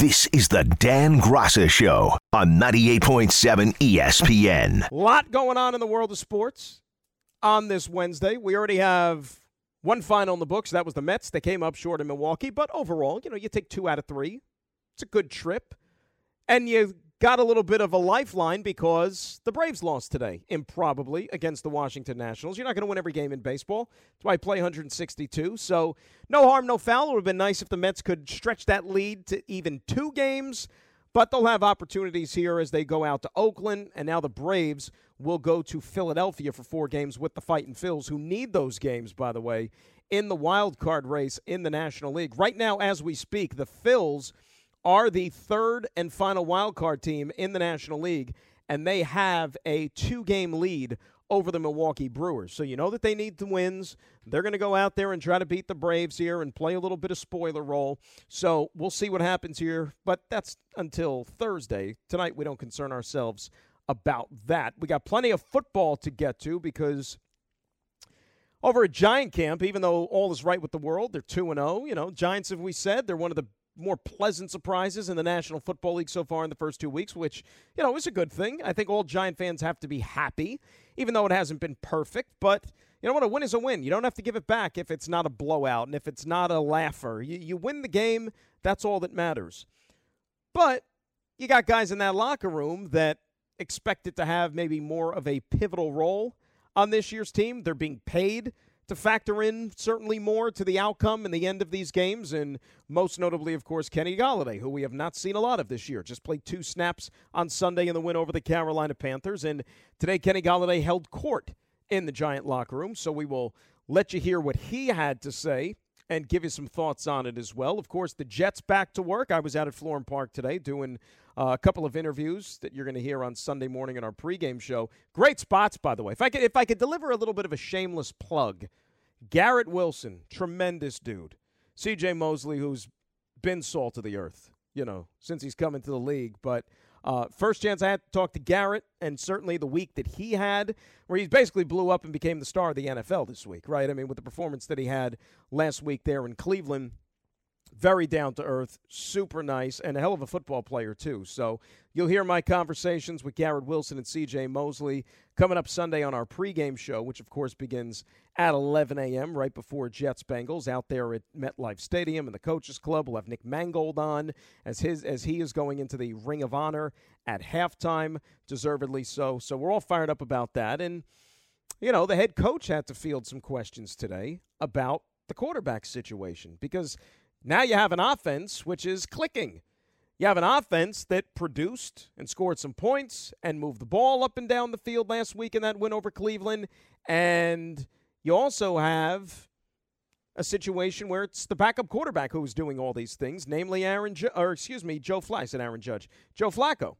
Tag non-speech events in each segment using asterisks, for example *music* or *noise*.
This is the Dan Graca Show on 98.7 ESPN. A lot going on in the world of sports on this Wednesday. We already have one final in the books. That was the Mets. They came up short in Milwaukee, but overall, you know, you take two out of three. It's a good trip. And you got a little bit of a lifeline because the Braves lost today, improbably, against the Washington Nationals. You're not going to win every game in baseball. That's why I play 162. So, no harm, no foul. It would have been nice if the Mets could stretch that lead to even two games, but they'll have opportunities here as they go out to Oakland. And now the Braves will go to Philadelphia for four games with the Fighting Phils, who need those games, by the way, in the wild card race in the National League. Right now, as we speak, the Phils – are the third and final wild card team in the National League, and they have a two game lead over the Milwaukee Brewers. So you know that they need the wins. They're going to go out there and try to beat the Braves here and play a little bit of spoiler role. So we'll see what happens here, but that's until Thursday. Tonight we don't concern ourselves about that. We got plenty of football to get to because over at Giant Camp, even though all is right with the world, they're 2 and 0, you know, Giants have we said, they're one of the more pleasant surprises in the National Football League so far in the first two weeks, which, you know, is a good thing. I think all Giant fans have to be happy, even though it hasn't been perfect. But you know what? A win is a win. You don't have to give it back if it's not a blowout and if it's not a laugher. You, you win the game, that's all that matters. But you got guys in that locker room that expect it to have maybe more of a pivotal role on this year's team. They're being paid to factor in certainly more to the outcome and the end of these games, and most notably, of course, Kenny Golladay, who we have not seen a lot of this year. Just played two snaps on Sunday in the win over the Carolina Panthers, and today Kenny Golladay held court in the Giant locker room, so we will let you hear what he had to say and give you some thoughts on it as well. Of course, the Jets back to work. I was out at Florham Park today doing uh, a couple of interviews that you're going to hear on Sunday morning in our pregame show. Great spots, by the way. If I could, if I could deliver a little bit of a shameless plug, Garrett Wilson, tremendous dude. C.J. Mosley, who's been salt of the earth, you know, since he's come into the league, but. Uh, first chance I had to talk to Garrett, and certainly the week that he had, where he basically blew up and became the star of the NFL this week, right? I mean, with the performance that he had last week there in Cleveland, very down to earth, super nice, and a hell of a football player, too. So you'll hear my conversations with Garrett Wilson and CJ Mosley coming up Sunday on our pregame show, which of course begins at 11 a.m. right before Jets Bengals out there at MetLife Stadium and the Coaches Club. We'll have Nick Mangold on as his as he is going into the Ring of Honor at halftime, deservedly so. So we're all fired up about that. And you know, the head coach had to field some questions today about the quarterback situation because now you have an offense which is clicking. You have an offense that produced and scored some points and moved the ball up and down the field last week in that win over Cleveland. And you also have a situation where it's the backup quarterback who's doing all these things, namely Aaron, jo- or excuse me, Joe Fly, said Aaron Judge, Joe Flacco.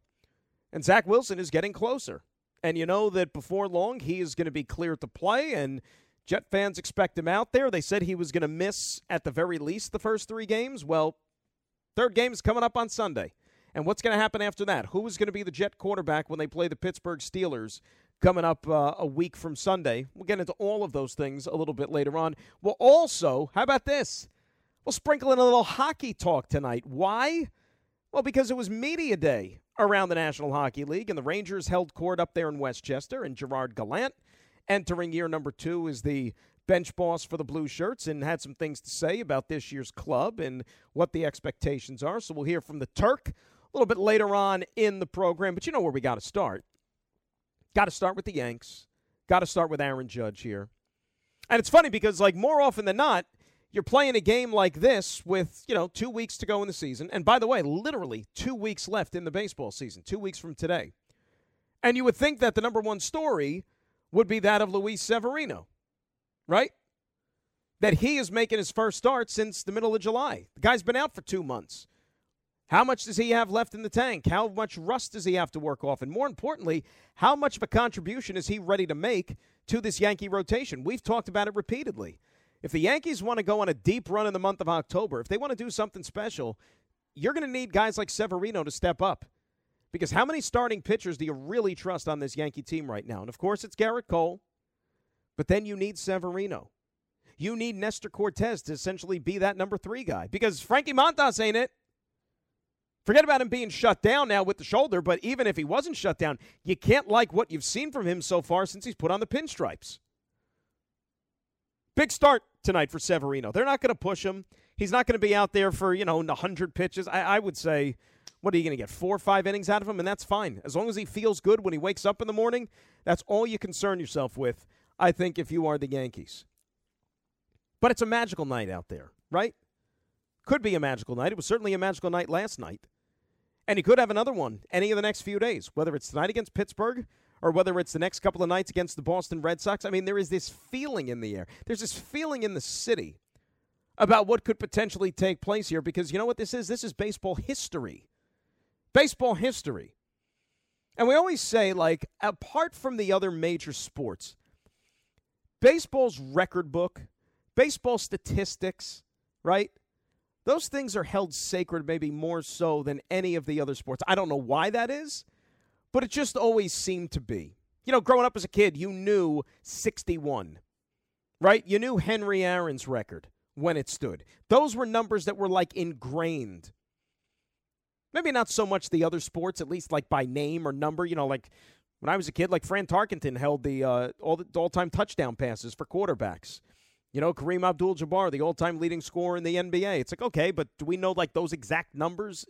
And Zach Wilson is getting closer. And you know that before long, he is going to be cleared to play. And Jet fans expect him out there. They said he was going to miss at the very least the first three games. Well, third game is coming up on Sunday. And what's going to happen after that? Who is going to be the Jet quarterback when they play the Pittsburgh Steelers coming up uh, a week from Sunday? We'll get into all of those things a little bit later on. Well, also, how about this? We'll sprinkle in a little hockey talk tonight. Why? Well, because it was media day around the National Hockey League, and the Rangers held court up there in Westchester, and Gerard Gallant – entering year number two is the bench boss for the Blue Shirts and had some things to say about this year's club and what the expectations are. So we'll hear from the Turk a little bit later on in the program. But you know where we got to start. Got to start with the Yanks. Got to start with Aaron Judge here. And it's funny because, like, more often than not, you're playing a game like this with, you know, two weeks to go in the season. And by the way, literally two weeks left in the baseball season, two weeks from today. And you would think that the number one story – would be that of Luis Severino, right? That he is making his first start since the middle of July. The guy's been out for two months. How much does he have left in the tank? How much rust does he have to work off? And more importantly, how much of a contribution is he ready to make to this Yankee rotation? We've talked about it repeatedly. If the Yankees want to go on a deep run in the month of October, if they want to do something special, you're going to need guys like Severino to step up. Because how many starting pitchers do you really trust on this Yankee team right now? And of course, it's Gerrit Cole, but then you need Severino. You need Nestor Cortes to essentially be that number three guy because Frankie Montas ain't it. Forget about him being shut down now with the shoulder, but even if he wasn't shut down, you can't like what you've seen from him so far since he's put on the pinstripes. Big start tonight for Severino. They're not going to push him. He's not going to be out there for, you know, 100 pitches. I, I would say, what are you going to get? Four or five innings out of him, and that's fine. As long as he feels good when he wakes up in the morning, that's all you concern yourself with, I think, if you are the Yankees. But it's a magical night out there, right? Could be a magical night. It was certainly a magical night last night. And he could have another one any of the next few days, whether it's tonight against Pittsburgh or whether it's the next couple of nights against the Boston Red Sox. I mean, there is this feeling in the air. There's this feeling in the city about what could potentially take place here because you know what this is? This is baseball history. Baseball history. And we always say, like, apart from the other major sports, baseball's record book, baseball statistics, right? Those things are held sacred maybe more so than any of the other sports. I don't know why that is, but it just always seemed to be. You know, growing up as a kid, you knew 61, right? You knew Henry Aaron's record when it stood. Those were numbers that were like ingrained. Maybe not so much the other sports, at least like by name or number. You know, like when I was a kid, like Fran Tarkenton held the uh, all the all-time touchdown passes for quarterbacks. You know, Kareem Abdul Jabbar, the all time leading scorer in the NBA. It's like, okay, but do we know like those exact numbers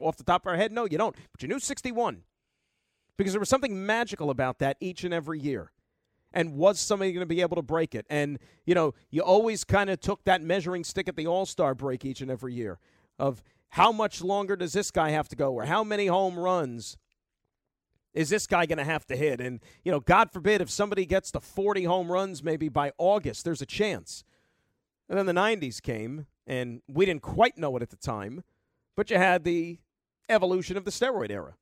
off the top of our head? No, you don't. But you knew 61 because there was something magical about that each and every year. And was somebody going to be able to break it? And, you know, you always kind of took that measuring stick at the All Star break each and every year of how much longer does this guy have to go or how many home runs is this guy going to have to hit? And, you know, God forbid if somebody gets to 40 home runs maybe by August, there's a chance. And then the 90s came, and we didn't quite know it at the time, but you had the evolution of the steroid era.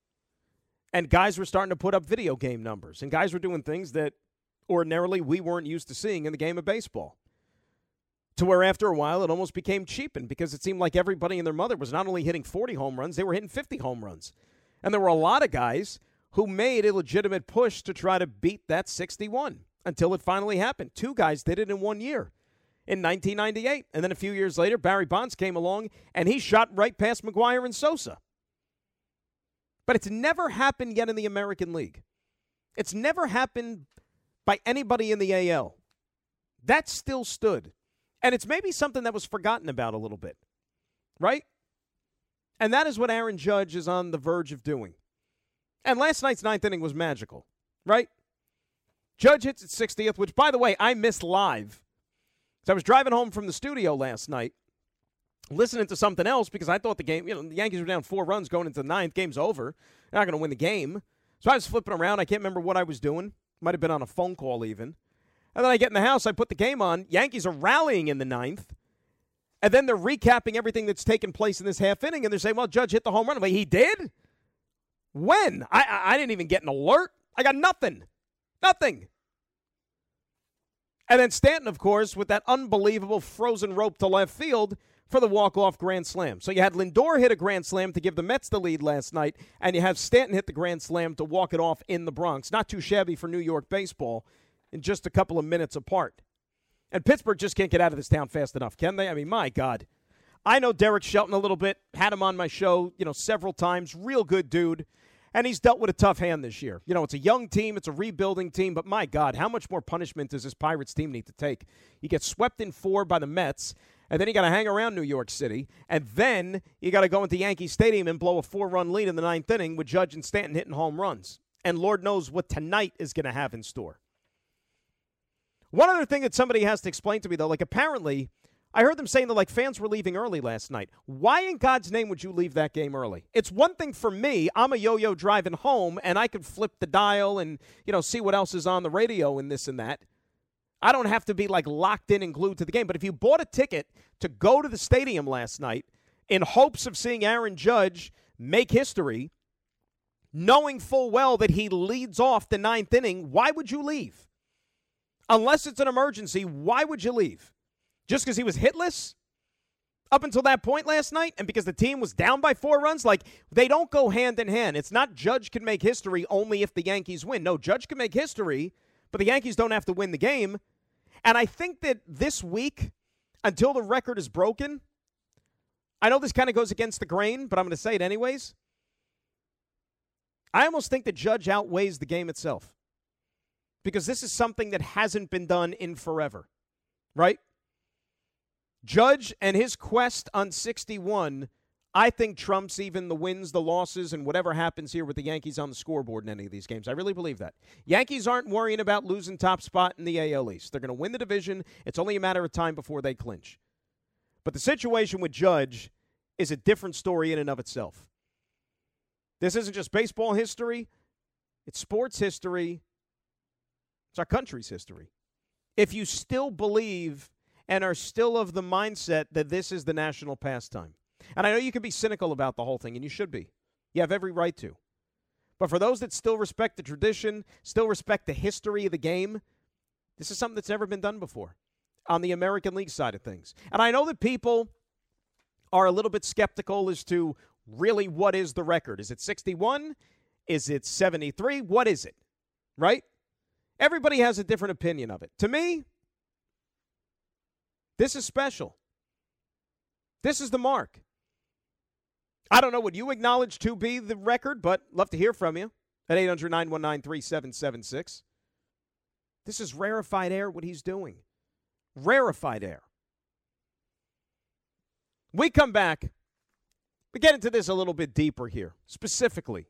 And guys were starting to put up video game numbers, and guys were doing things that ordinarily we weren't used to seeing in the game of baseball. To where after a while it almost became cheapened because it seemed like everybody and their mother was not only hitting 40 home runs, they were hitting 50 home runs. And there were a lot of guys who made a legitimate push to try to beat that 61 until it finally happened. Two guys did it in one year in 1998. And then a few years later, Barry Bonds came along and he shot right past McGwire and Sosa. But it's never happened yet in the American League. It's never happened by anybody in the AL. That still stood. And it's maybe something that was forgotten about a little bit, right? And that is what Aaron Judge is on the verge of doing. And last night's ninth inning was magical, right? Judge hits at 60th, which, by the way, I missed live. So I was driving home from the studio last night, listening to something else because I thought the game, you know, the Yankees were down four runs going into the ninth. Game's over. They're not going to win the game. So I was flipping around. I can't remember what I was doing. Might have been on a phone call even. And then I get in the house. I put the game on. Yankees are rallying in the ninth. And then they're recapping everything that's taken place in this half inning. And they're saying, well, Judge hit the home run. I'm like, he did? When? I, I, I didn't even get an alert. I got nothing. Nothing. And then Stanton, of course, with that unbelievable frozen rope to left field for the walk-off grand slam. So you had Lindor hit a grand slam to give the Mets the lead last night, and you have Stanton hit the grand slam to walk it off in the Bronx. Not too shabby for New York baseball in just a couple of minutes apart. And Pittsburgh just can't get out of this town fast enough, can they? I mean, my God. I know Derek Shelton a little bit, had him on my show, you know, several times. Real good dude and he's dealt with a tough hand this year. You know, it's a young team, it's a rebuilding team, but my God, how much more punishment does this Pirates team need to take? You get swept in four by the Mets, and then you got to hang around New York City, and then you got to go into Yankee Stadium and blow a four-run lead in the ninth inning with Judge and Stanton hitting home runs. And Lord knows what tonight is going to have in store. One other thing that somebody has to explain to me, though, like apparently I heard them saying that like fans were leaving early last night. Why in God's name would you leave that game early? It's one thing for me. I'm a yo-yo driving home and I can flip the dial and, you know, see what else is on the radio and this and that. I don't have to be like locked in and glued to the game. But if you bought a ticket to go to the stadium last night in hopes of seeing Aaron Judge make history, knowing full well that he leads off the ninth inning, why would you leave? Unless it's an emergency, why would you leave? Just because he was hitless? up until that point last night and because the team was down by four runs like they don't go hand in hand it's not judge can make history only if the yankees win no judge can make history but the yankees don't have to win the game and i think that this week until the record is broken i know this kind of goes against the grain but i'm going to say it anyways i almost think that judge outweighs the game itself because this is something that hasn't been done in forever right Judge and his quest on 61, I think trumps even the wins, the losses, and whatever happens here with the Yankees on the scoreboard in any of these games. I really believe that. Yankees aren't worrying about losing top spot in the AL East. They're going to win the division. It's only a matter of time before they clinch. But the situation with Judge is a different story in and of itself. This isn't just baseball history, it's sports history, it's our country's history. If you still believe and are still of the mindset that this is the national pastime. And I know you can be cynical about the whole thing, and you should be. You have every right to. But for those that still respect the tradition, still respect the history of the game, this is something that's never been done before on the American League side of things. And I know that people are a little bit skeptical as to really what is the record. Is it 61? Is it 73? What is it? Right? Everybody has a different opinion of it. To me, this is special. This is the mark. I don't know what you acknowledge to be the record, but love to hear from you at 800 919 3776. This is rarefied air, what he's doing. Rarefied air. We come back. We get into this a little bit deeper here, specifically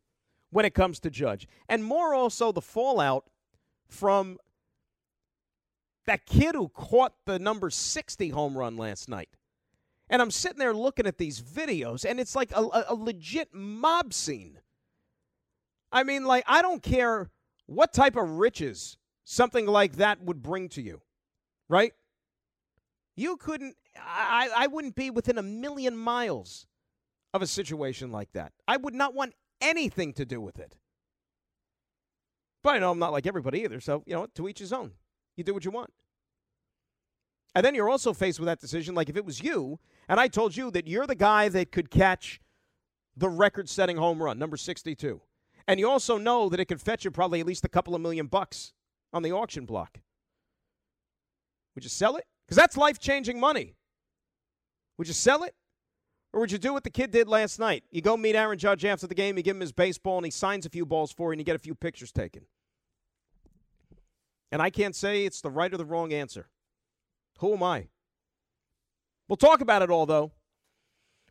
when it comes to Judge, and more also the fallout from that kid who caught the number 60 home run last night. And I'm sitting there looking at these videos, and it's like a, a, legit mob scene. I mean, like, I don't care what type of riches something like that would bring to you, right? You couldn't, I, I wouldn't be within a million miles of a situation like that. I would not want anything to do with it. But I know I'm not like everybody either, so, you know, to each his own. You do what you want. And then you're also faced with that decision. Like if it was you, and I told you that you're the guy that could catch the record setting home run, number 62. And you also know that it could fetch you probably at least a couple of million bucks on the auction block. Would you sell it? Because that's life changing money. Would you sell it? Or would you do what the kid did last night? You go meet Aaron Judge after the game, you give him his baseball, and he signs a few balls for you, and you get a few pictures taken. And I can't say it's the right or the wrong answer. Who am I? We'll talk about it all, though.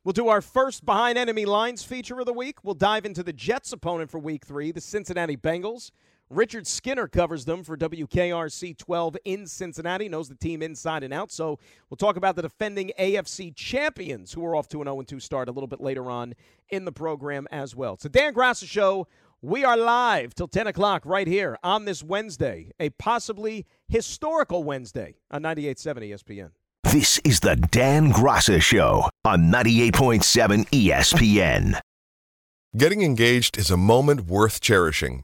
We'll do our first behind enemy lines feature of the week. We'll dive into the Jets' opponent for week three, the Cincinnati Bengals. Richard Skinner covers them for WKRC 12 in Cincinnati, knows the team inside and out. So we'll talk about the defending AFC champions who are off to an 0 2 start a little bit later on in the program as well. It's a Dan Graca show. We are live till 10 o'clock right here on this Wednesday, a possibly historical Wednesday on 98.7 ESPN. This is the Dan Graca Show on 98.7 ESPN. Getting engaged is a moment worth cherishing.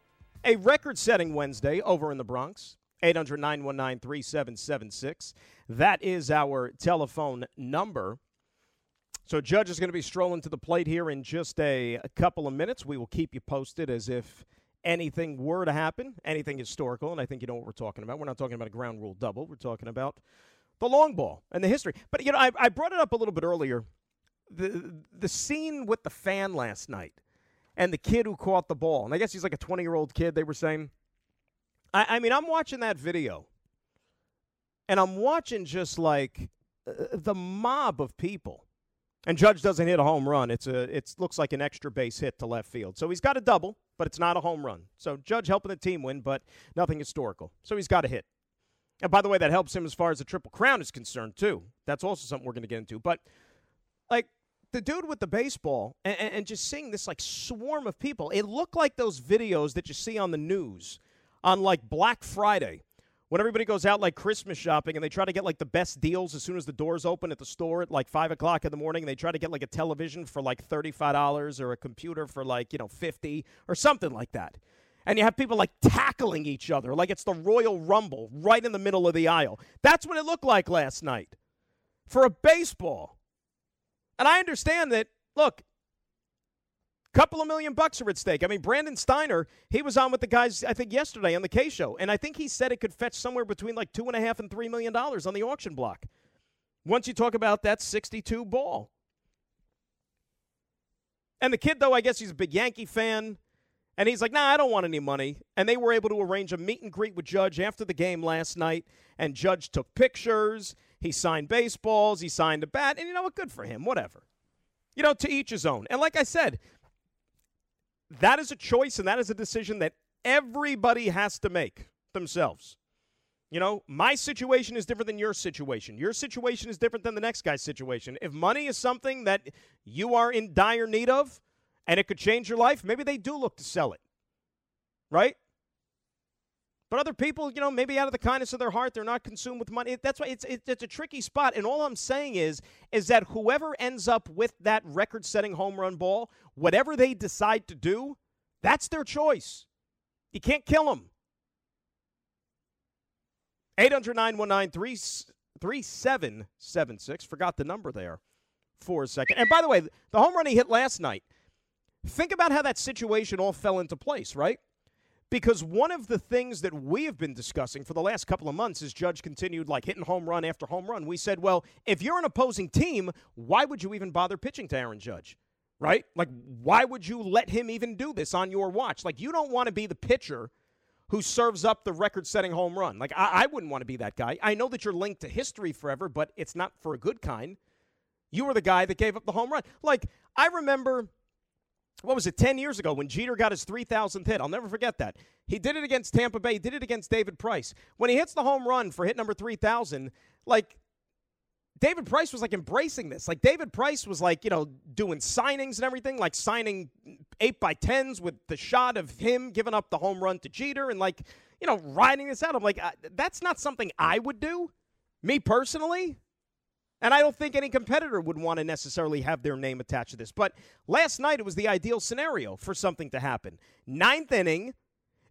a record setting Wednesday over in the Bronx. 800 919 3776. That is our telephone number. So Judge is going to be strolling to the plate here in just a, a couple of minutes. We will keep you posted as if anything were to happen, anything historical, and I think you know what we're talking about. We're not talking about a ground rule double. We're talking about the long ball and the history. But you know, I, I brought it up a little bit earlier. The the scene with the fan last night and the kid who caught the ball, and I guess he's like a 20 year old kid. They were saying. I, I mean, I'm watching that video, and I'm watching just like uh, the mob of people. And Judge doesn't hit a home run. It's a it looks like an extra base hit to left field. So he's got a double, but it's not a home run. So Judge helping the team win, but nothing historical. So he's got a hit. And by the way, that helps him as far as the Triple Crown is concerned, too. That's also something we're going to get into. But, the dude with the baseball and, and, just seeing this, like, swarm of people, it looked like those videos that you see on the news on, like, Black Friday when everybody goes out like Christmas shopping and they try to get like the best deals as soon as the doors open at the store at like five o'clock in the morning and they try to get like a television for like $35 or a computer for like, you know, 50 or something like that. And you have people like tackling each other like it's the Royal Rumble right in the middle of the aisle. That's what it looked like last night for a baseball. And I understand that, look, a Couple of million bucks are at stake. I mean, Brandon Steiner, he was on with the guys, I think, yesterday on the K show, and I think he said it could fetch somewhere between like two and a half and three million dollars on the auction block. Once you talk about that 62 ball. And the kid, though, I guess he's a big Yankee fan. And he's like, nah, I don't want any money. And they were able to arrange a meet and greet with Judge after the game last night. And Judge took pictures. He signed baseballs. He signed a bat. And you know what? Good for him. Whatever. You know, to each his own. And like I said, that is a choice and that is a decision that everybody has to make themselves. You know, my situation is different than your situation. Your situation is different than the next guy's situation. If money is something that you are in dire need of and it could change your life, maybe they do look to sell it. Right? But other people, you know, maybe out of the kindness of their heart, they're not consumed with money. That's why it's, it's a tricky spot. And all I'm saying is, is that whoever ends up with that record-setting home run ball whatever they decide to do, that's their choice. You can't kill them. 800 919 3776. Forgot the number there for a second. And by the way, the home run he hit last night, think about how that situation all fell into place, right? Because one of the things that we have been discussing for the last couple of months is Judge continued like hitting home run after home run. We said, well, if you're an opposing team, why would you even bother pitching to Aaron Judge? right? Like, why would you let him even do this on your watch? Like, you don't want to be the pitcher who serves up the record setting home run. Like, I, I wouldn't want to be that guy. I know that you're linked to history forever, but it's not for a good kind. You were the guy that gave up the home run. Like, I remember, what was it, 10 years ago when Jeter got his 3,000th hit? I'll never forget that. He did it against Tampa Bay, he did it against David Price. When he hits the home run for hit number 3,000, like, David Price was like embracing this. Like David Price was like, you know, doing signings and everything, like signing eight by tens with the shot of him giving up the home run to Jeter and like, you know, riding this out. I'm like, uh, that's not something I would do, me personally. And I don't think any competitor would want to necessarily have their name attached to this. But last night it was the ideal scenario for something to happen. Ninth inning,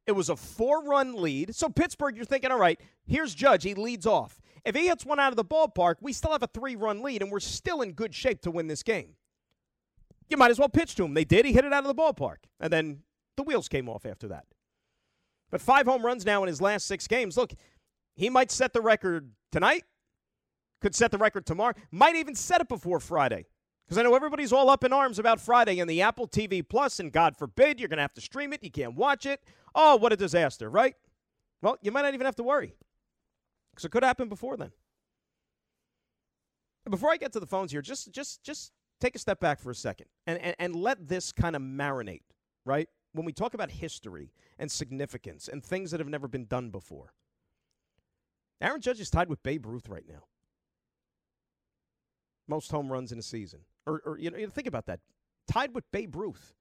it was a four run lead. So Pittsburgh, you're thinking, all right, here's Judge. He leads off. If he hits one out of the ballpark, we still have a three run lead, and we're still in good shape to win this game. You might as well pitch to him. They did. He hit it out of the ballpark. And then the wheels came off after that. But five home runs now in his last six games. Look, he might set the record tonight, could set the record tomorrow, might even set it before Friday. Because I know everybody's all up in arms about Friday and the Apple TV Plus, and God forbid you're going to have to stream it. You can't watch it. Oh, what a disaster, right? Well, you might not even have to worry. Because it could happen before then. Before I get to the phones here, just just just take a step back for a second and, and, and let this kind of marinate, right? When we talk about history and significance and things that have never been done before. Aaron Judge is tied with Babe Ruth right now. Most home runs in a season. Or, or you know, think about that. Tied with Babe Ruth.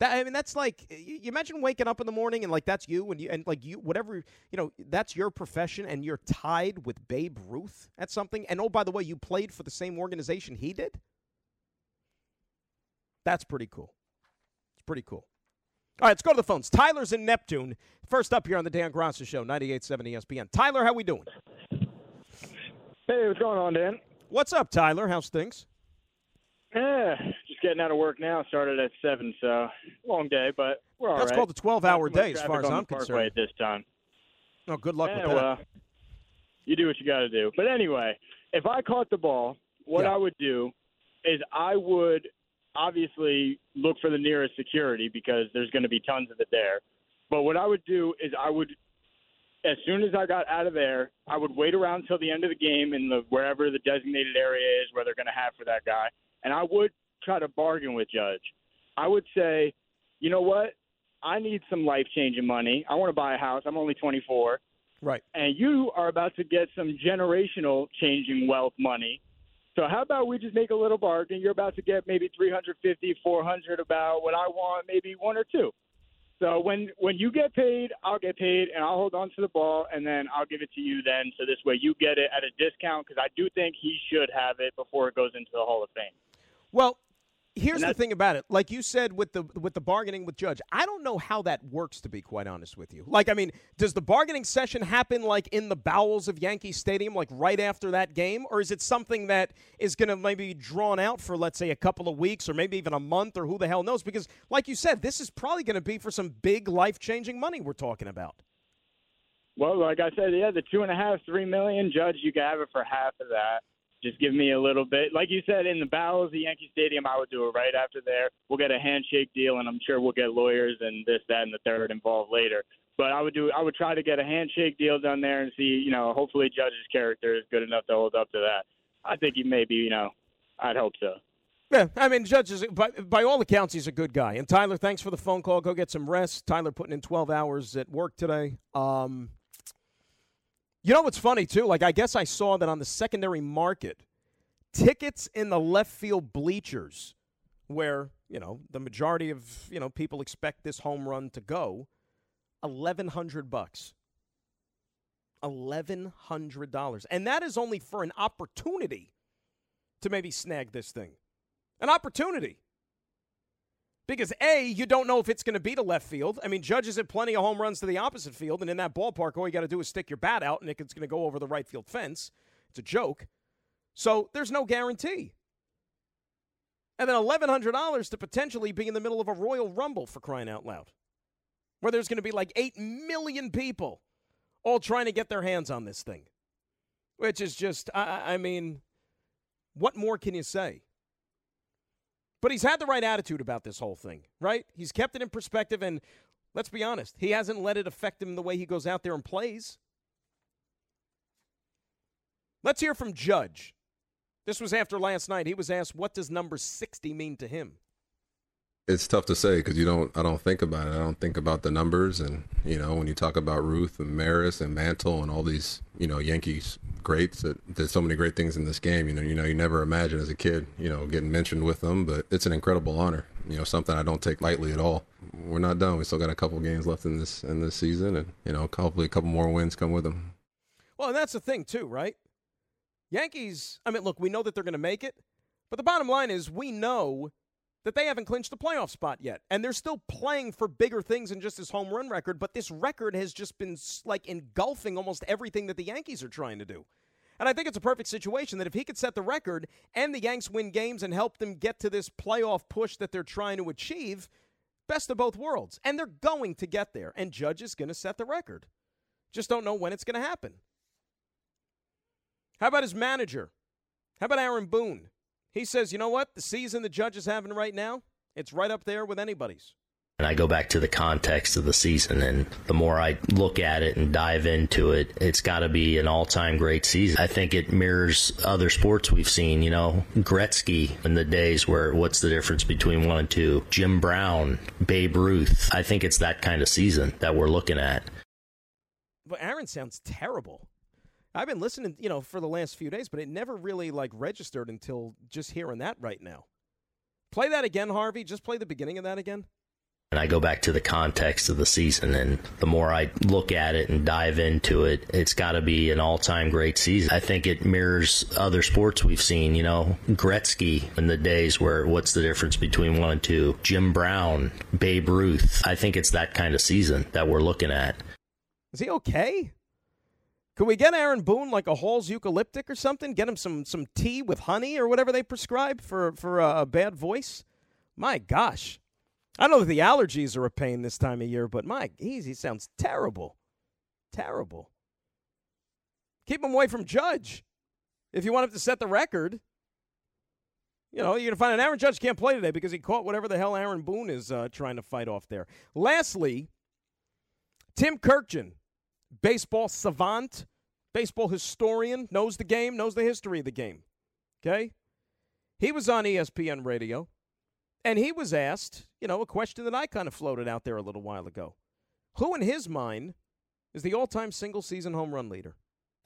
That I mean, that's like you, imagine waking up in the morning and like that's you and you and like you whatever you know that's your profession and you're tied with Babe Ruth at something. And oh, by the way, you played for the same organization he did. That's pretty cool. It's pretty cool. All right, let's go to the phones. Tyler's in Neptune. First up here on the Dan Graca Show, 98.7 ESPN. Tyler, how we doing? Hey, what's going on, Dan? What's up, Tyler? How's things? Yeah, just getting out of work now. Started at seven, so long day, but we're all That's right. called a 12-hour Not too much day, as far as I'm concerned. At this time, No, good luck Eh, with that. well, you do what you got to do. But anyway, if I caught the ball, what Yeah. I would do is I would obviously look for the nearest security because there's going to be tons of it there. But what I would do is I would, as soon as I got out of there, I would wait around till the end of the game in the wherever the designated area is where they're going to have for that guy, and I would try to bargain with Judge. I would say, you know what? I need some life changing money. I want to buy a house. I'm only 24 right. and you are about to get some generational changing wealth money. So how about we just make a little bargain? You're about to get maybe 350, 400 about what I want, maybe one or two. So when when you get paid, I'll get paid, and I'll hold on to the ball, and then I'll give it to you. Then, so this way you get it at a discount because I do think he should have it before it goes into the Hall of Fame. Well, here's the thing about it. Like you said with the with the bargaining with Judge, I don't know how that works to be quite honest with you. Like I mean, does the bargaining session happen like in the bowels of Yankee Stadium like right after that game or is it something that is going to maybe be drawn out for let's say a couple of weeks or maybe even a month or who the hell knows because like you said, this is probably going to be for some big life-changing money we're talking about. Well, like I said, yeah, the two and a half, three million, Judge, you can have it for half of that. Just give me a little bit. Like you said, in the bowels of Yankee Stadium, I would do it right after there. We'll get a handshake deal, and I'm sure we'll get lawyers and this, that, and the third involved later. But I would do. I would try to get a handshake deal done there and see. You know, hopefully, Judge's character is good enough to hold up to that. I think he may be. You know, I'd hope so. Yeah, I mean, Judge is by, by all accounts he's a good guy. And Tyler, thanks for the phone call. Go get some rest. Tyler putting in 12 hours at work today. Um, you know what's funny too? Like I guess I saw that on the secondary market, tickets in the left field bleachers, where you know the majority of you know people expect this home run to go, eleven hundred bucks. Eleven hundred dollars, and that is only for an opportunity to maybe snag this thing. An opportunity. Because A, you don't know if it's going to be to left field. I mean, Judges hit plenty of home runs to the opposite field, and in that ballpark, all you got to do is stick your bat out, and it's going to go over the right field fence. It's a joke. So there's no guarantee. And then $1,100 to potentially be in the middle of a Royal Rumble for crying out loud, where there's going to be like 8 million people all trying to get their hands on this thing, which is just, I, I mean, what more can you say? But he's had the right attitude about this whole thing, right? He's kept it in perspective, and let's be honest, he hasn't let it affect him the way he goes out there and plays. Let's hear from Judge. This was after last night. He was asked, "What does number 60 mean to him?" It's tough to say because you don't. I don't think about it. I don't think about the numbers, and you know when you talk about Ruth and Maris and Mantle and all these you know Yankees greats that did so many great things in this game. You know, you know, you never imagine as a kid, you know, getting mentioned with them, but it's an incredible honor. You know, something I don't take lightly at all. We're not done. We still got a couple games left in this in this season, and you know, hopefully a couple more wins come with them. Well, and that's the thing too, right? Yankees. I mean, look, we know that they're going to make it, but the bottom line is we know that they haven't clinched a playoff spot yet, and they're still playing for bigger things than just this home run record. But this record has just been like engulfing almost everything that the Yankees are trying to do. And I think it's a perfect situation that if he could set the record and the Yanks win games and help them get to this playoff push that they're trying to achieve, best of both worlds. And they're going to get there. And Judge is going to set the record. Just don't know when it's going to happen. How about his manager? How about Aaron Boone? He says, you know what? The season the Judge is having right now, it's right up there with anybody's. And I go back to the context of the season, and the more I look at it and dive into it, it's got to be an all time great season. I think it mirrors other sports we've seen, you know, Gretzky in the days where what's the difference between one and two? Jim Brown, Babe Ruth. I think it's that kind of season that we're looking at. But Aaron sounds terrible. I've been listening, you know, for the last few days, but it never really like registered until just hearing that right now. Play that again, Harvey. Just play the beginning of that again. And I go back to the context of the season, and the more I look at it and dive into it, it's got to be an all time great season. I think it mirrors other sports we've seen, you know, Gretzky in the days where what's the difference between one and two? Jim Brown, Babe Ruth. I think it's that kind of season that we're looking at. Is he okay? Could we get Aaron Boone like a Hall's eucalyptic or something? Get him some some tea with honey or whatever they prescribe for for a, a bad voice. My gosh, I know the allergies are a pain this time of year, but my he, he sounds terrible, terrible. Keep him away from Judge if you want him to set the record. You know, you're going to find an Aaron Judge can't play today because he caught whatever the hell Aaron Boone is uh, trying to fight off there. Lastly, Tim Kurkjian baseball savant, baseball historian, knows the game, knows the history of the game. Okay? He was on ESPN radio, and he was asked, you know, a question that I kind of floated out there a little while ago. Who, in his mind, is the all time single season home run leader?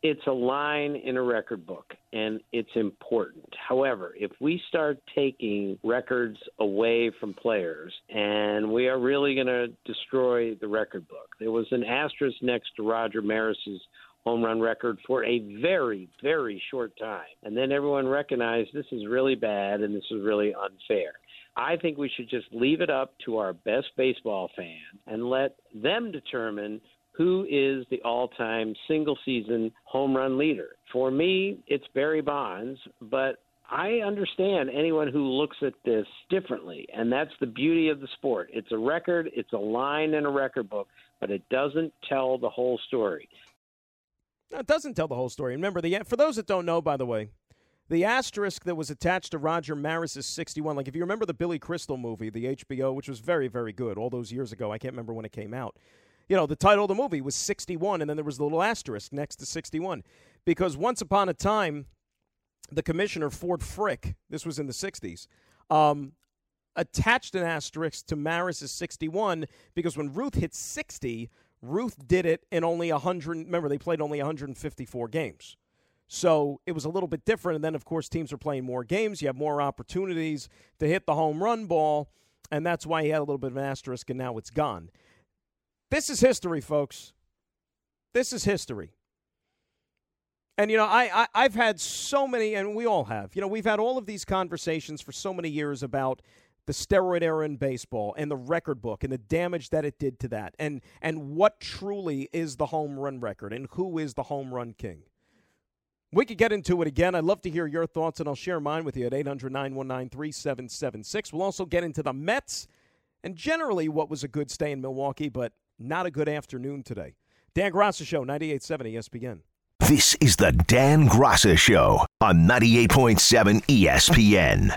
It's a line in a record book and it's important. However, if we start taking records away from players and we are really going to destroy the record book. There was an asterisk next to Roger Maris's home run record for a very, very short time. And then everyone recognized this is really bad and this is really unfair. I think we should just leave it up to our best baseball fans and let them determine who is the all time single season home run leader. For me, it's Barry Bonds, but I understand anyone who looks at this differently, and that's the beauty of the sport. It's a record, it's a line in a record book, but it doesn't tell the whole story. It doesn't tell the whole story. Remember, the for those that don't know, by the way, the asterisk that was attached to Roger Maris's 61, like if you remember the Billy Crystal movie, the HBO, which was very, very good all those years ago, I can't remember when it came out you know, the title of the movie was 61, and then there was a little asterisk next to 61. Because once upon a time, the commissioner, Ford Frick, this was in the 60s, um, attached an asterisk to Maris's 61 because when Ruth hit 60, Ruth did it in only 100. Remember, they played only 154 games. So it was a little bit different. And then, of course, teams are playing more games. You have more opportunities to hit the home run ball. And that's why he had a little bit of an asterisk, and now it's gone. This is history, folks. This is history. And you know, I, I have had so many, and we all have. You know, we've had all of these conversations for so many years about the steroid era in baseball and the record book and the damage that it did to that, and and what truly is the home run record and who is the home run king. We could get into it again. I'd love to hear your thoughts, and I'll share mine with you at 800 919 3776. We'll also get into the Mets and generally what was a good stay in Milwaukee, but not a good afternoon today. Dan Graca Show, 98.7 ESPN. This is the Dan Graca Show on 98.7 ESPN.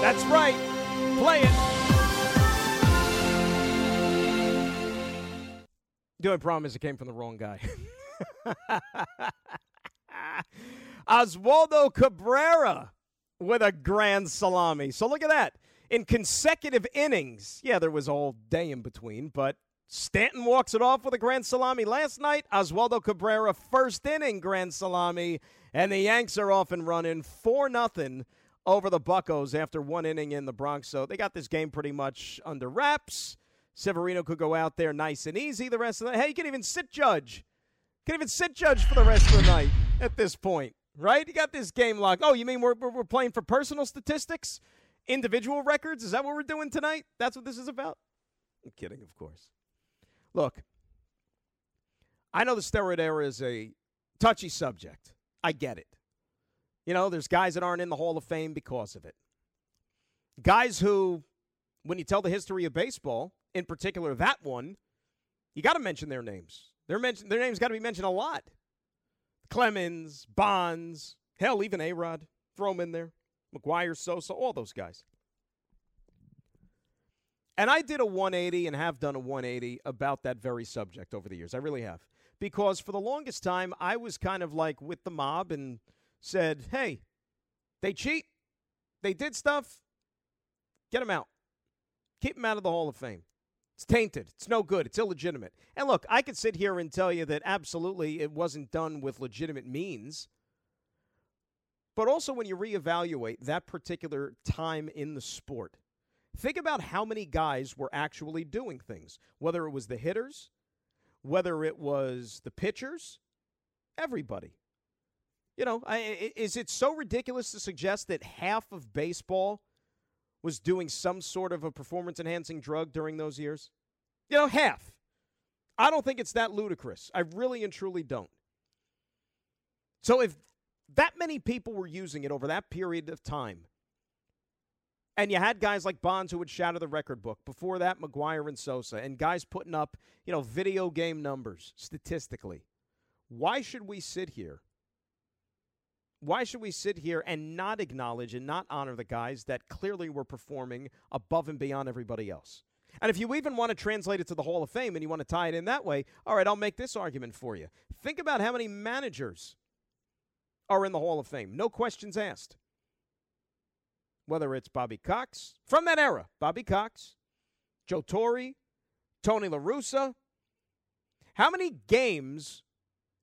That's right. Play it. The only problem is it came from the wrong guy. *laughs* Oswaldo Cabrera with a grand salami. So look at that. In consecutive innings, yeah, there was all day in between, but Stanton walks it off with a grand salami last night. Oswaldo Cabrera, first inning grand salami, and the Yanks are off and running 4 nothing over the Buckos after one inning in the Bronx. So they got this game pretty much under wraps. Severino could go out there nice and easy the rest of the. Hey, you can even sit judge. You can even sit judge for the rest of the night at this point, right? You got this game locked. Oh, you mean we're, we're playing for personal statistics? Individual records? Is that what we're doing tonight? That's what this is about? I'm kidding, of course. Look, I know the steroid era is a touchy subject. I get it. You know, there's guys that aren't in the Hall of Fame because of it. Guys who, when you tell the history of baseball, in particular that one, You got to mention their names. Their, mention, their names got to be mentioned a lot. Clemens, Bonds, hell, even A Rod. Throw them in there. McGwire, Sosa, all those guys. And I did a 180 and have done a 180 about that very subject over the years. I really have. Because for the longest time, I was kind of like with the mob and said, hey, they cheat. They did stuff. Get them out. Keep them out of the Hall of Fame. It's tainted. It's no good. It's illegitimate. And look, I could sit here and tell you that absolutely it wasn't done with legitimate means. But also, when you reevaluate that particular time in the sport, think about how many guys were actually doing things, whether it was the hitters, whether it was the pitchers, everybody. You know, I, is it so ridiculous to suggest that half of baseball was doing some sort of a performance enhancing drug during those years? You know, half. I don't think it's that ludicrous. I really and truly don't. So if that many people were using it over that period of time, and you had guys like Bonds who would shatter the record book. Before that, McGwire and Sosa, and guys putting up, you know, video game numbers statistically. Why should we sit here why should we sit here and not acknowledge and not honor the guys that clearly were performing above and beyond everybody else? And if you even want to translate it to the Hall of Fame and you want to tie it in that way, all right, I'll make this argument for you. Think about how many managers are in the Hall of Fame. No questions asked. Whether it's Bobby Cox, from that era, Bobby Cox, Joe Torre, Tony La Russa. How many games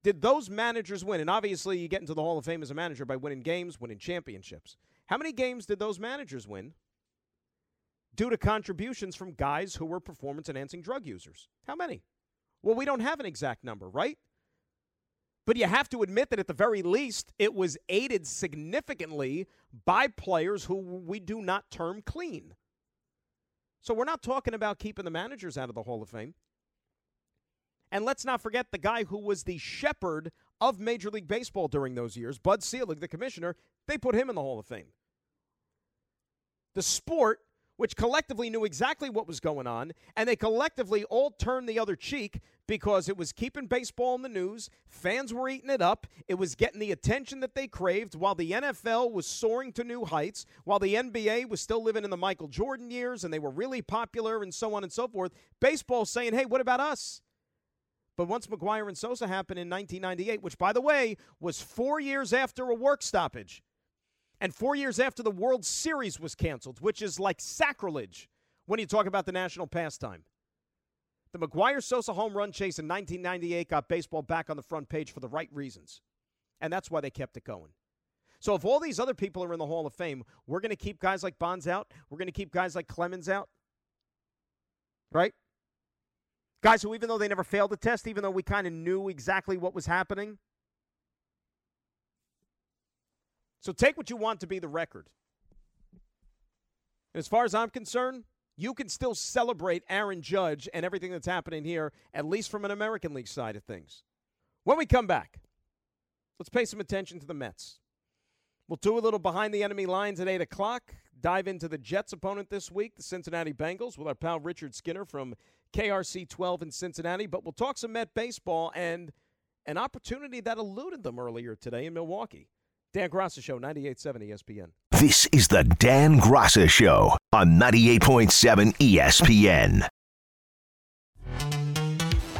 did those managers win? And obviously, you get into the Hall of Fame as a manager by winning games, winning championships. How many games did those managers win due to contributions from guys who were performance enhancing drug users? How many? Well, we don't have an exact number, right? But you have to admit that at the very least, it was aided significantly by players who we do not term clean. So we're not talking about keeping the managers out of the Hall of Fame. And let's not forget the guy who was the shepherd of Major League Baseball during those years, Bud Selig, the commissioner, they put him in the Hall of Fame. The sport, which collectively knew exactly what was going on, and they collectively all turned the other cheek because it was keeping baseball in the news. Fans were eating it up. It was getting the attention that they craved while the NFL was soaring to new heights, while the NBA was still living in the Michael Jordan years and they were really popular and so on and so forth. Baseball saying, hey, what about us? But once McGwire and Sosa happened in 1998, which, by the way, was four years after a work stoppage and four years after the World Series was canceled, which is like sacrilege when you talk about the national pastime. The McGwire Sosa home run chase in 1998 got baseball back on the front page for the right reasons. And that's why they kept it going. So if all these other people are in the Hall of Fame, we're going to keep guys like Bonds out. We're going to keep guys like Clemens out. Right? Guys who, even though they never failed a test, even though we kind of knew exactly what was happening. So take what you want to be the record. As far as I'm concerned, you can still celebrate Aaron Judge and everything that's happening here, at least from an American League side of things. When we come back, let's pay some attention to the Mets. We'll do a little behind the enemy lines at 8 o'clock. Dive into the Jets' opponent this week, the Cincinnati Bengals, with our pal Richard Skinner from KRC 12 in Cincinnati. But we'll talk some Met baseball and an opportunity that eluded them earlier today in Milwaukee. Dan Graca Show, 98.7 ESPN. This is the Dan Graca Show on 98.7 ESPN.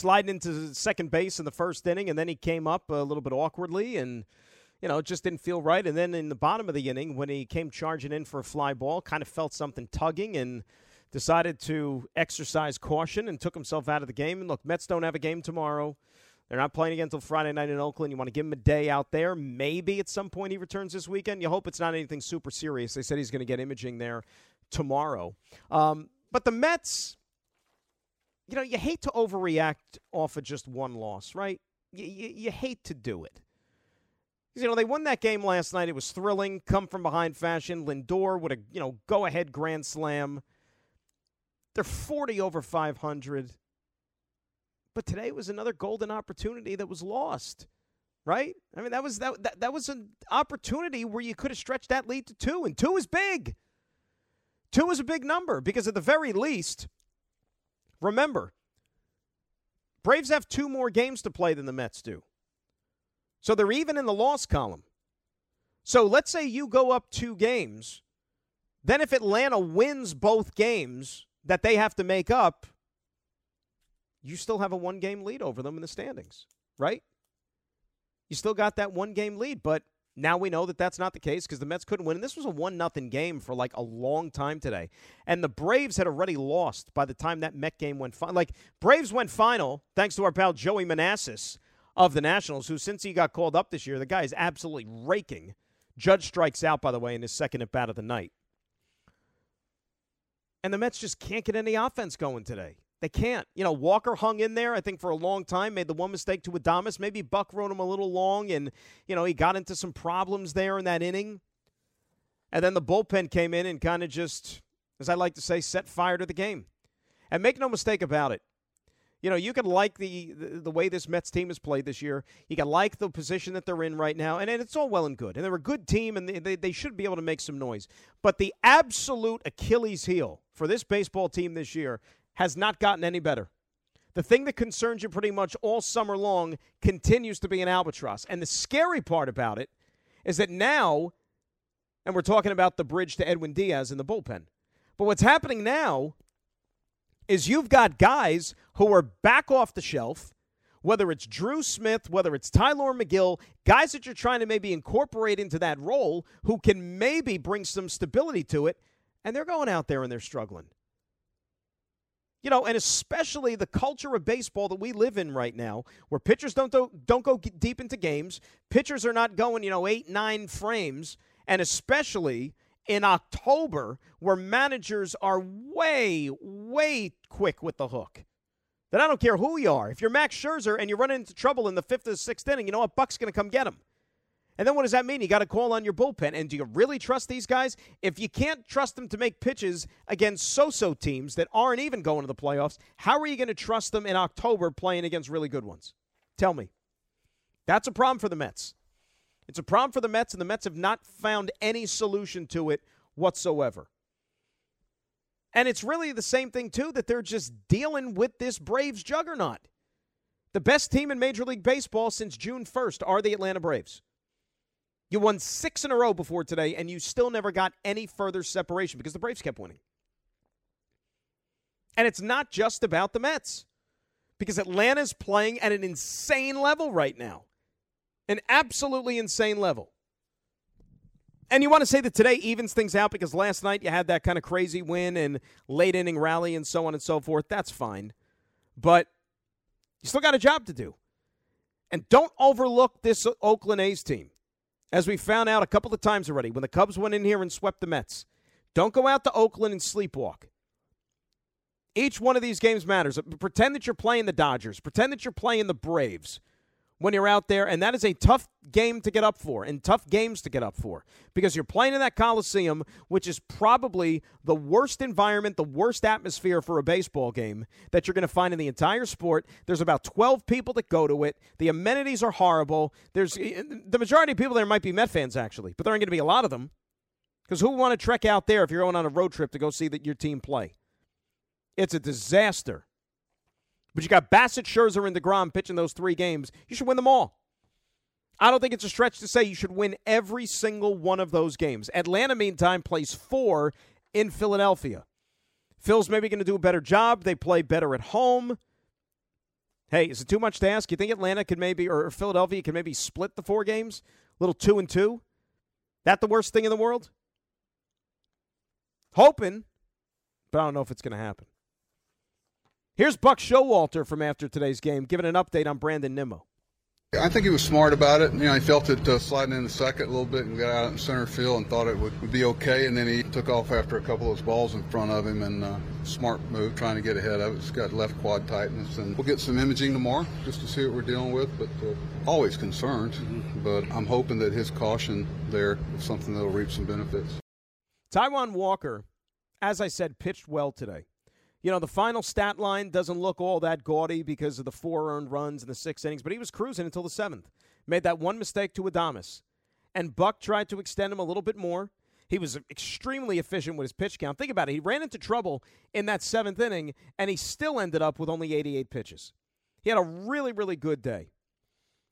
Sliding into second base in the first inning, and then he came up a little bit awkwardly and you know, it just didn't feel right. And then in the bottom of the inning, when he came charging in for a fly ball, kind of felt something tugging and decided to exercise caution and took himself out of the game. And look, Mets don't have a game tomorrow. They're not playing again until Friday night in Oakland. You want to give him a day out there. Maybe at some point he returns this weekend. You hope it's not anything super serious. They said he's going to get imaging there tomorrow. Um, but the Mets, you know, you hate to overreact off of just one loss, right? You, you, you hate to do it. You know, they won that game last night. It was thrilling, come from behind fashion. Lindor with a, you know, go ahead grand slam. They're 40 over 500. But today was another golden opportunity that was lost. Right? I mean, that was that that, that was an opportunity where you could have stretched that lead to 2 and 2 is big. 2 is a big number because at the very least, remember, Braves have two more games to play than the Mets do. So they're even in the loss column. So let's say you go up two games. Then if Atlanta wins both games that they have to make up, you still have a one game lead over them in the standings, right? You still got that one game lead, but now we know that that's not the case because the Mets couldn't win. And this was a one nothing game for like a long time today. And the Braves had already lost by the time that Met game went final. Like Braves went final thanks to our pal Joey Meneses of the Nationals, who since he got called up this year, the guy is absolutely raking. Judge strikes out, by the way, in his second at bat of the night. And the Mets just can't get any offense going today. They can't. You know, Walker hung in there, I think, for a long time, made the one mistake to Adames. Maybe Buck rode him a little long, and, you know, he got into some problems there in that inning. And then the bullpen came in and kind of just, as I like to say, set fire to the game. And make no mistake about it, you know, you can like the, the, the way this Mets team has played this year. You can like the position that they're in right now, and, and it's all well and good. And they're a good team, and they, they, they should be able to make some noise. But the absolute Achilles heel for this baseball team this year has not gotten any better. The thing that concerns you pretty much all summer long continues to be an albatross. And the scary part about it is that now, and we're talking about the bridge to Edwin Diaz in the bullpen, but what's happening now is you've got guys who are back off the shelf, whether it's Drew Smith, whether it's Tylor Megill, guys that you're trying to maybe incorporate into that role who can maybe bring some stability to it, and they're going out there and they're struggling. You know, and especially the culture of baseball that we live in right now, where pitchers don't do, don't go deep into games, pitchers are not going, you know, eight nine frames, and especially in October, where managers are way, way quick with the hook. That I don't care who you are. If you're Max Scherzer and you're running into trouble in the fifth or sixth inning, you know what? Buck's going to come get him. And then what does that mean? You got to call on your bullpen. And do you really trust these guys? If you can't trust them to make pitches against so so teams that aren't even going to the playoffs, how are you going to trust them in October playing against really good ones? Tell me. That's a problem for the Mets. It's a problem for the Mets, and the Mets have not found any solution to it whatsoever. And it's really the same thing, too, that they're just dealing with this Braves juggernaut. The best team in Major League Baseball since June 1st are the Atlanta Braves. You won six in a row before today, and you still never got any further separation because the Braves kept winning. And it's not just about the Mets because Atlanta's playing at an insane level right now an absolutely insane level. And you want to say that today evens things out because last night you had that kind of crazy win and late inning rally and so on and so forth. That's fine. But you still got a job to do. And don't overlook this Oakland A's team. As we found out a couple of times already when the Cubs went in here and swept the Mets. Don't go out to Oakland and sleepwalk. Each one of these games matters. Pretend that you're playing the Dodgers. Pretend that you're playing the Braves when you're out there, and that is a tough game to get up for and tough games to get up for because you're playing in that Coliseum, which is probably the worst environment, the worst atmosphere for a baseball game that you're going to find in the entire sport. There's about 12 people that go to it. The amenities are horrible. There's eh, the majority of people there might be Met fans actually, but there aren't going to be a lot of them because who want to trek out there if you're going on a road trip to go see that your team play? It's a disaster. But you got Bassitt, Scherzer, and DeGrom pitching those three games. You should win them all. I don't think it's a stretch to say you should win every single one of those games. Atlanta, meantime, plays four in Philadelphia. Phil's maybe going to do a better job. They play better at home. Hey, is it too much to ask? You think Atlanta could maybe, or Philadelphia could maybe split the four games? A little two and two? That the worst thing in the world? Hoping, but I don't know if it's going to happen. Here's Buck Showalter from after today's game giving an update on Brandon Nimmo. I think he was smart about it. You know, he felt it uh, sliding in the second a little bit and got out in center field and thought it would, would be okay. And then he took off after a couple of those balls in front of him and uh, smart move trying to get ahead of it. It's got left quad tightness. And we'll get some imaging tomorrow just to see what we're dealing with. But uh, always concerned. Mm-hmm. But I'm hoping that his caution there is something that will reap some benefits. Taijuan Walker, as I said, pitched well today. You know, the final stat line doesn't look all that gaudy because of the four earned runs in the six innings, but he was cruising until the seventh. Made that one mistake to Adames. And Buck tried to extend him a little bit more. He was extremely efficient with his pitch count. Think about it. He ran into trouble in that seventh inning, and he still ended up with only 88 pitches. He had a really, really good day.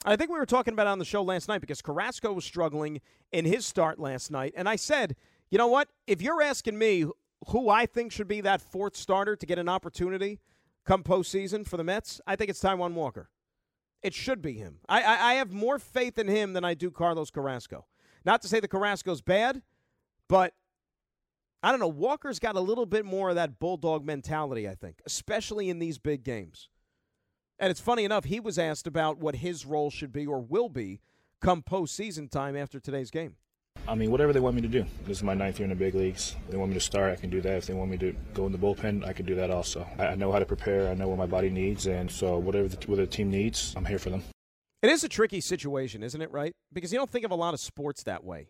I think we were talking about on the show last night because Carrasco was struggling in his start last night. And I said, you know what? If you're asking me who I think should be that fourth starter to get an opportunity come postseason for the Mets, I think it's Taijuan Walker. It should be him. I, I, I have more faith in him than I do Carlos Carrasco. Not to say that Carrasco's bad, but I don't know. Walker's got a little bit more of that bulldog mentality, I think, especially in these big games. And it's funny enough, he was asked about what his role should be or will be come postseason time after today's game. I mean, whatever they want me to do. This is my ninth year in the big leagues. If they want me to start, I can do that. If they want me to go in the bullpen, I can do that also. I know how to prepare. I know what my body needs, and so whatever the, whatever the team needs, I'm here for them. It is a tricky situation, isn't it? Right? Because you don't think of a lot of sports that way.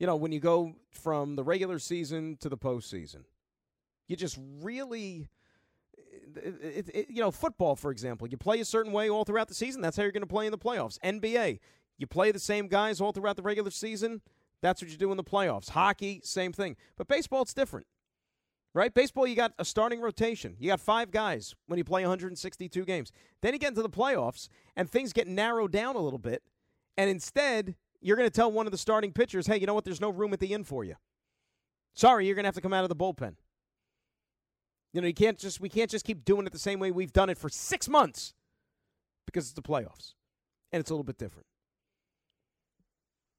You know, when you go from the regular season to the postseason, you just really. It, it, it, you know, football, for example, you play a certain way all throughout the season. That's how you're going to play in the playoffs. NBA, you play the same guys all throughout the regular season. That's what you do in the playoffs. Hockey, same thing. But baseball, it's different. Right? Baseball, you got a starting rotation. You got five guys when you play 162 games. Then you get into the playoffs, and things get narrowed down a little bit. And instead, you're going to tell one of the starting pitchers, hey, you know what? There's no room at the end for you. Sorry, you're going to have to come out of the bullpen. You know, you can't just we can't just keep doing it the same way we've done it for six months because it's the playoffs. And it's a little bit different.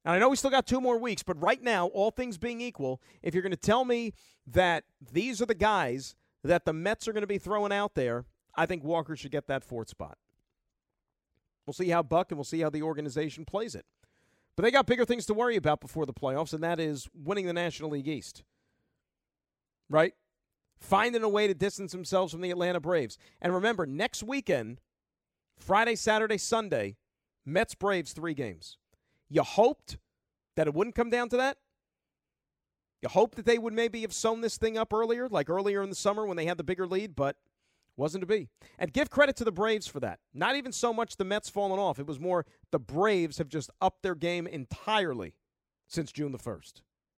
And I know we still got two more weeks, but right now, all things being equal, if you're going to tell me that these are the guys that the Mets are going to be throwing out there, I think Walker should get that fourth spot. We'll see how Buck and we'll see how the organization plays it. But they got bigger things to worry about before the playoffs, and that is winning the National League East. Right? Finding a way to distance themselves from the Atlanta Braves. And remember, next weekend, Friday, Saturday, Sunday, Mets Braves three games. You hoped that it wouldn't come down to that. You hoped that they would maybe have sewn this thing up earlier, like earlier in the summer when they had the bigger lead, but wasn't to be. And give credit to the Braves for that. Not even so much the Mets falling off. It was more the Braves have just upped their game entirely since June the 1st.